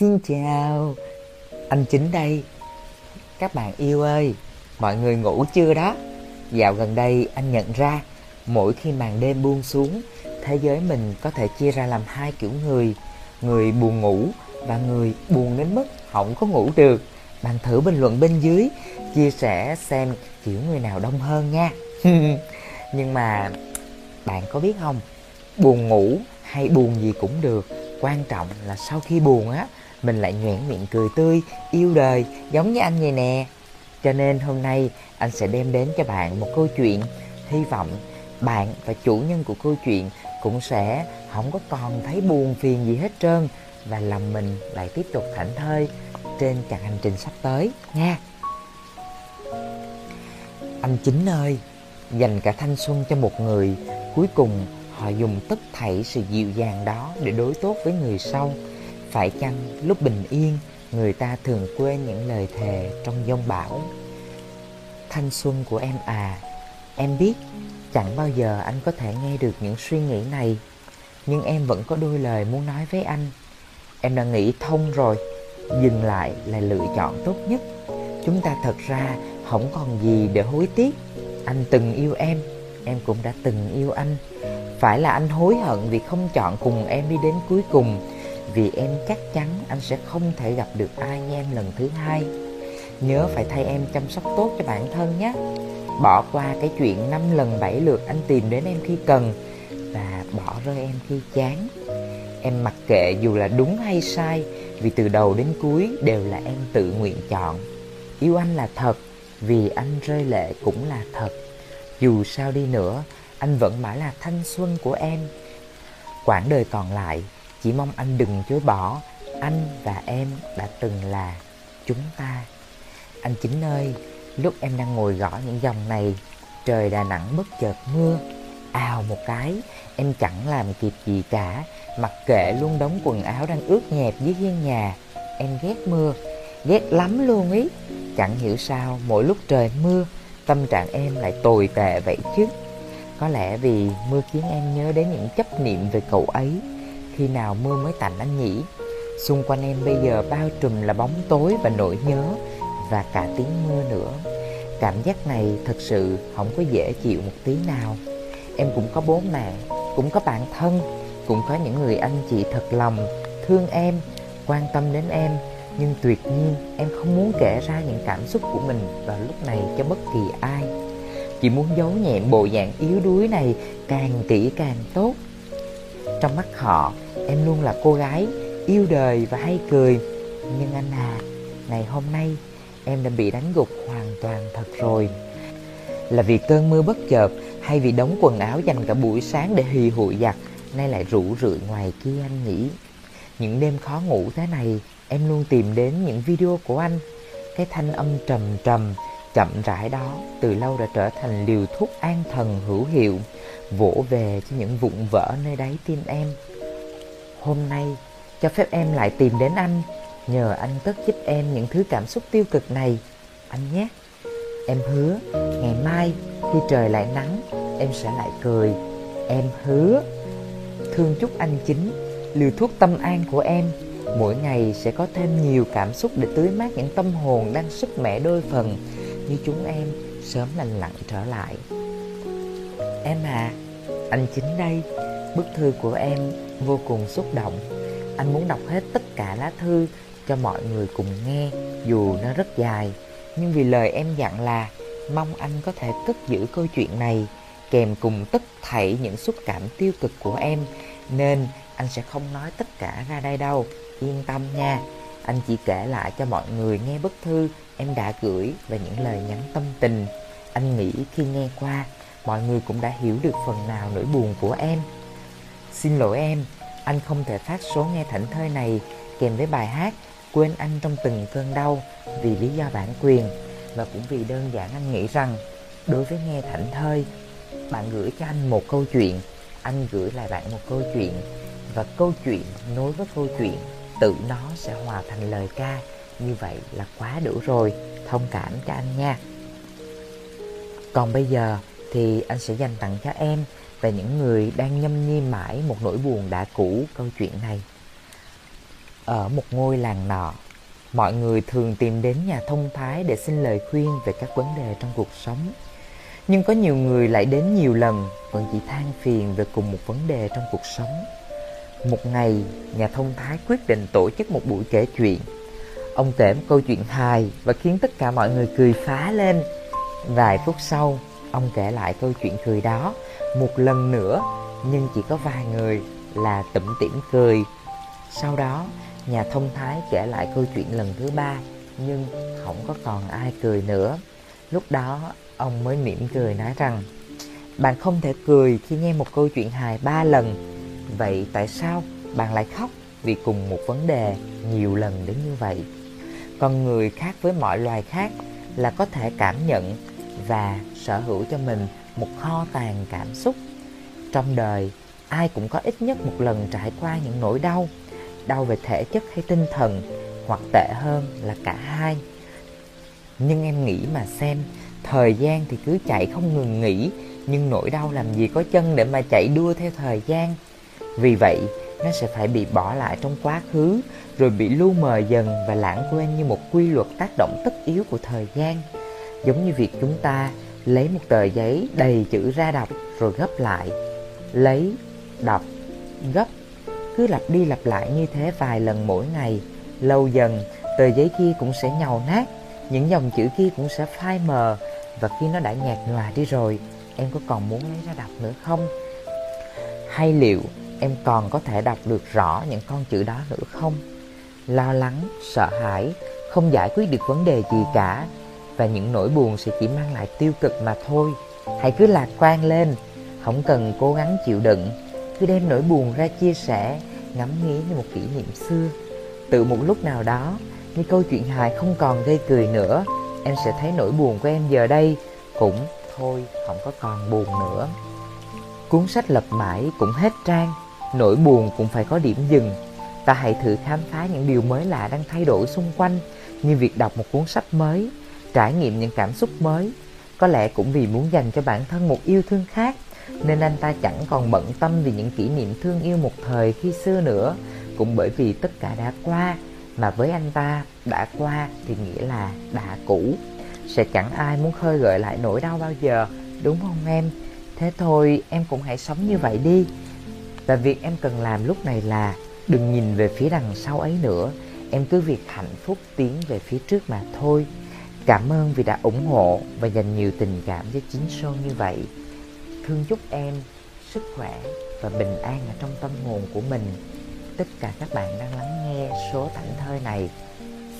Xin chào, anh chính đây. Các bạn yêu ơi, mọi người ngủ chưa đó? Dạo gần đây anh nhận ra, mỗi khi màn đêm buông xuống, thế giới mình có thể chia ra làm hai kiểu người. Người buồn ngủ và người buồn đến mức không có ngủ được. Bạn thử bình luận bên dưới, chia sẻ xem kiểu người nào đông hơn nha. Nhưng mà bạn có biết không, buồn ngủ hay buồn gì cũng được, quan trọng là sau khi buồn á, mình lại nhoẻn miệng cười tươi, yêu đời giống như anh vậy nè. Cho nên hôm nay anh sẽ đem đến cho bạn một câu chuyện hy vọng bạn và chủ nhân của câu chuyện cũng sẽ không có còn thấy buồn phiền gì hết trơn và lòng mình lại tiếp tục thảnh thơi trên chặng hành trình sắp tới nha. Anh chính ơi, dành cả thanh xuân cho một người, cuối cùng họ dùng tất thảy sự dịu dàng đó để đối tốt với người sau phải chăng lúc bình yên, người ta thường quên những lời thề trong giông bão? Thanh xuân của em à em biết, chẳng bao giờ anh có thể nghe được những suy nghĩ này. Nhưng em vẫn có đôi lời muốn nói với anh. Em đã nghĩ thông rồi, dừng lại là lựa chọn tốt nhất. Chúng ta thật ra không còn gì để hối tiếc. Anh từng yêu em em cũng đã từng yêu anh. Phải là anh hối hận vì không chọn cùng em đi đến cuối cùng vì em chắc chắn anh sẽ không thể gặp được ai như em lần thứ hai. Nhớ phải thay em chăm sóc tốt cho bản thân nhé. Bỏ qua cái chuyện năm lần bảy lượt anh tìm đến em khi cần và bỏ rơi em khi chán. Em mặc kệ dù là đúng hay sai, vì từ đầu đến cuối đều là em tự nguyện chọn. Yêu anh là thật, vì anh rơi lệ cũng là thật. Dù sao đi nữa, anh vẫn mãi là thanh xuân của em. Quãng đời còn lại chỉ mong anh đừng chối bỏ. Anh và em đã từng là chúng ta. Anh chính ơi, Lúc em đang ngồi gõ những dòng này, Trời Đà Nẵng bất chợt mưa. Ào một cái, Em chẳng làm kịp gì cả. Mặc kệ luôn đống quần áo đang ướt nhẹp dưới hiên nhà, Em ghét mưa. Ghét lắm luôn ý. Chẳng hiểu sao mỗi lúc trời mưa, Tâm trạng em lại tồi tệ vậy chứ. Có lẽ vì mưa khiến em nhớ đến những chấp niệm về cậu ấy khi nào mưa mới tạnh anh nhỉ? Xung quanh em bây giờ bao trùm là bóng tối và nỗi nhớ Và cả tiếng mưa nữa. Cảm giác này thật sự không có dễ chịu một tí nào. Em cũng có bố mẹ, cũng có bạn thân Cũng có những người anh chị thật lòng, thương em, quan tâm đến em. Nhưng tuyệt nhiên em không muốn kể ra những cảm xúc của mình vào lúc này cho bất kỳ ai. Chỉ muốn giấu nhẹm bộ dạng yếu đuối này càng kỹ càng tốt. Trong mắt họ, em luôn là cô gái yêu đời và hay cười. Nhưng anh à, ngày hôm nay em đã bị đánh gục hoàn toàn thật rồi. Là vì cơn mưa bất chợt hay vì đống quần áo dành cả buổi sáng để hì hụi giặt nay lại rủ rượi ngoài kia anh nghĩ Những đêm khó ngủ thế này, em luôn tìm đến những video của anh. Cái thanh âm trầm trầm, chậm rãi đó từ lâu đã trở thành liều thuốc an thần hữu hiệu vỗ về cho những vụn vỡ nơi đáy tim em. Hôm nay, cho phép em lại tìm đến anh, nhờ anh cất giúp em những thứ cảm xúc tiêu cực này, anh nhé. Em hứa, ngày mai khi trời lại nắng, em sẽ lại cười. Em hứa. Thương chúc anh chính, liều thuốc tâm an của em mỗi ngày sẽ có thêm nhiều cảm xúc để tưới mát những tâm hồn đang sức mẻ đôi phần như chúng em sớm lành lặn trở lại. Em à, anh chính đây, bức thư của em vô cùng xúc động. Anh muốn đọc hết tất cả lá thư cho mọi người cùng nghe, dù nó rất dài. Nhưng vì lời em dặn là mong anh có thể cất giữ câu chuyện này kèm cùng tất thảy những xúc cảm tiêu cực của em nên anh sẽ không nói tất cả ra đây đâu yên tâm nha anh chỉ kể lại cho mọi người nghe bức thư em đã gửi và những lời nhắn tâm tình anh nghĩ khi nghe qua mọi người cũng đã hiểu được phần nào nỗi buồn của em. Xin lỗi em, anh không thể phát số nghe thảnh thơi này kèm với bài hát Quên anh trong từng cơn đau vì lý do bản quyền. Và cũng vì đơn giản anh nghĩ rằng đối với nghe thảnh thơi, bạn gửi cho anh một câu chuyện, anh gửi lại bạn một câu chuyện và câu chuyện nối với câu chuyện tự nó sẽ hòa thành lời ca. Như vậy là quá đủ rồi thông cảm cho anh nha. Còn bây giờ thì anh sẽ dành tặng cho em và những người đang nhâm nhi mãi một nỗi buồn đã cũ câu chuyện này. Ở một ngôi làng nọ, mọi người thường tìm đến nhà thông thái để xin lời khuyên về các vấn đề trong cuộc sống. Nhưng có nhiều người lại đến nhiều lần vẫn chỉ than phiền về cùng một vấn đề trong cuộc sống. Một ngày, nhà thông thái quyết định tổ chức một buổi kể chuyện. Ông kể một câu chuyện hài và khiến tất cả mọi người cười phá lên. Vài phút sau, ông kể lại câu chuyện cười đó một lần nữa, nhưng chỉ có vài người là tủm tỉm cười. Sau đó, nhà thông thái kể lại câu chuyện lần thứ ba, nhưng không có còn ai cười nữa. Lúc đó, ông mới mỉm cười nói rằng, bạn không thể cười khi nghe một câu chuyện hài ba lần. Vậy tại sao bạn lại khóc vì cùng một vấn đề nhiều lần đến như vậy? Con người khác với mọi loài khác là có thể cảm nhận và sở hữu cho mình một kho tàng cảm xúc. Trong đời, ai cũng có ít nhất một lần trải qua những nỗi đau, đau về thể chất hay tinh thần, hoặc tệ hơn là cả hai. Nhưng em nghĩ mà xem, thời gian thì cứ chạy không ngừng nghỉ, nhưng nỗi đau làm gì có chân để mà chạy đua theo thời gian. Vì vậy, nó sẽ phải bị bỏ lại trong quá khứ, rồi bị lu mờ dần và lãng quên như một quy luật tác động tất yếu của thời gian. Giống như việc chúng ta lấy một tờ giấy đầy chữ ra đọc rồi gấp lại. Lấy, đọc, gấp, cứ lặp đi lặp lại như thế vài lần mỗi ngày. Lâu dần, tờ giấy kia cũng sẽ nhàu nát, những dòng chữ kia cũng sẽ phai mờ và khi nó đã nhạt nhòa đi rồi, em có còn muốn lấy ra đọc nữa không? Hay liệu em còn có thể đọc được rõ những con chữ đó nữa không? Lo lắng, sợ hãi, không giải quyết được vấn đề gì cả và những nỗi buồn sẽ chỉ mang lại tiêu cực mà thôi. Hãy cứ lạc quan lên, không cần cố gắng chịu đựng, cứ đem nỗi buồn ra chia sẻ, ngắm nghía như một kỷ niệm xưa. Từ một lúc nào đó, như câu chuyện hài không còn gây cười nữa, em sẽ thấy nỗi buồn của em giờ đây cũng thôi không có còn buồn nữa. Cuốn sách lật mãi cũng hết trang, nỗi buồn cũng phải có điểm dừng. Ta hãy thử khám phá những điều mới lạ đang thay đổi xung quanh, như việc đọc một cuốn sách mới, trải nghiệm những cảm xúc mới. Có lẽ cũng vì muốn dành cho bản thân một yêu thương khác, nên anh ta chẳng còn bận tâm vì những kỷ niệm thương yêu một thời khi xưa nữa. Cũng bởi vì tất cả đã qua, mà với anh ta đã qua thì nghĩa là đã cũ. Sẽ chẳng ai muốn khơi gợi lại nỗi đau bao giờ, đúng không em? Thế thôi em cũng hãy sống như vậy đi. Và việc em cần làm lúc này là đừng nhìn về phía đằng sau ấy nữa, em cứ việc hạnh phúc tiến về phía trước mà thôi. Cảm ơn vì đã ủng hộ và dành nhiều tình cảm với chính show như vậy. Thương chúc em sức khỏe và bình an ở trong tâm hồn của mình. Tất cả các bạn đang lắng nghe số thảnh thơi này,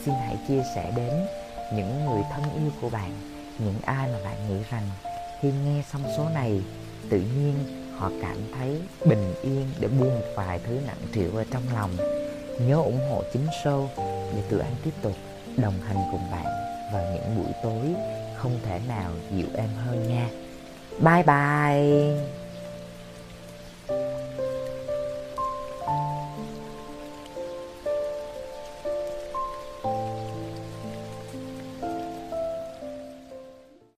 xin hãy chia sẻ đến những người thân yêu của bạn, những ai mà bạn nghĩ rằng khi nghe xong số này, tự nhiên họ cảm thấy bình yên để buông một vài thứ nặng trĩu ở trong lòng. Nhớ ủng hộ chính show để tụi anh tiếp tục đồng hành cùng bạn vào những buổi tối không thể nào dịu êm hơn nha. Bye bye.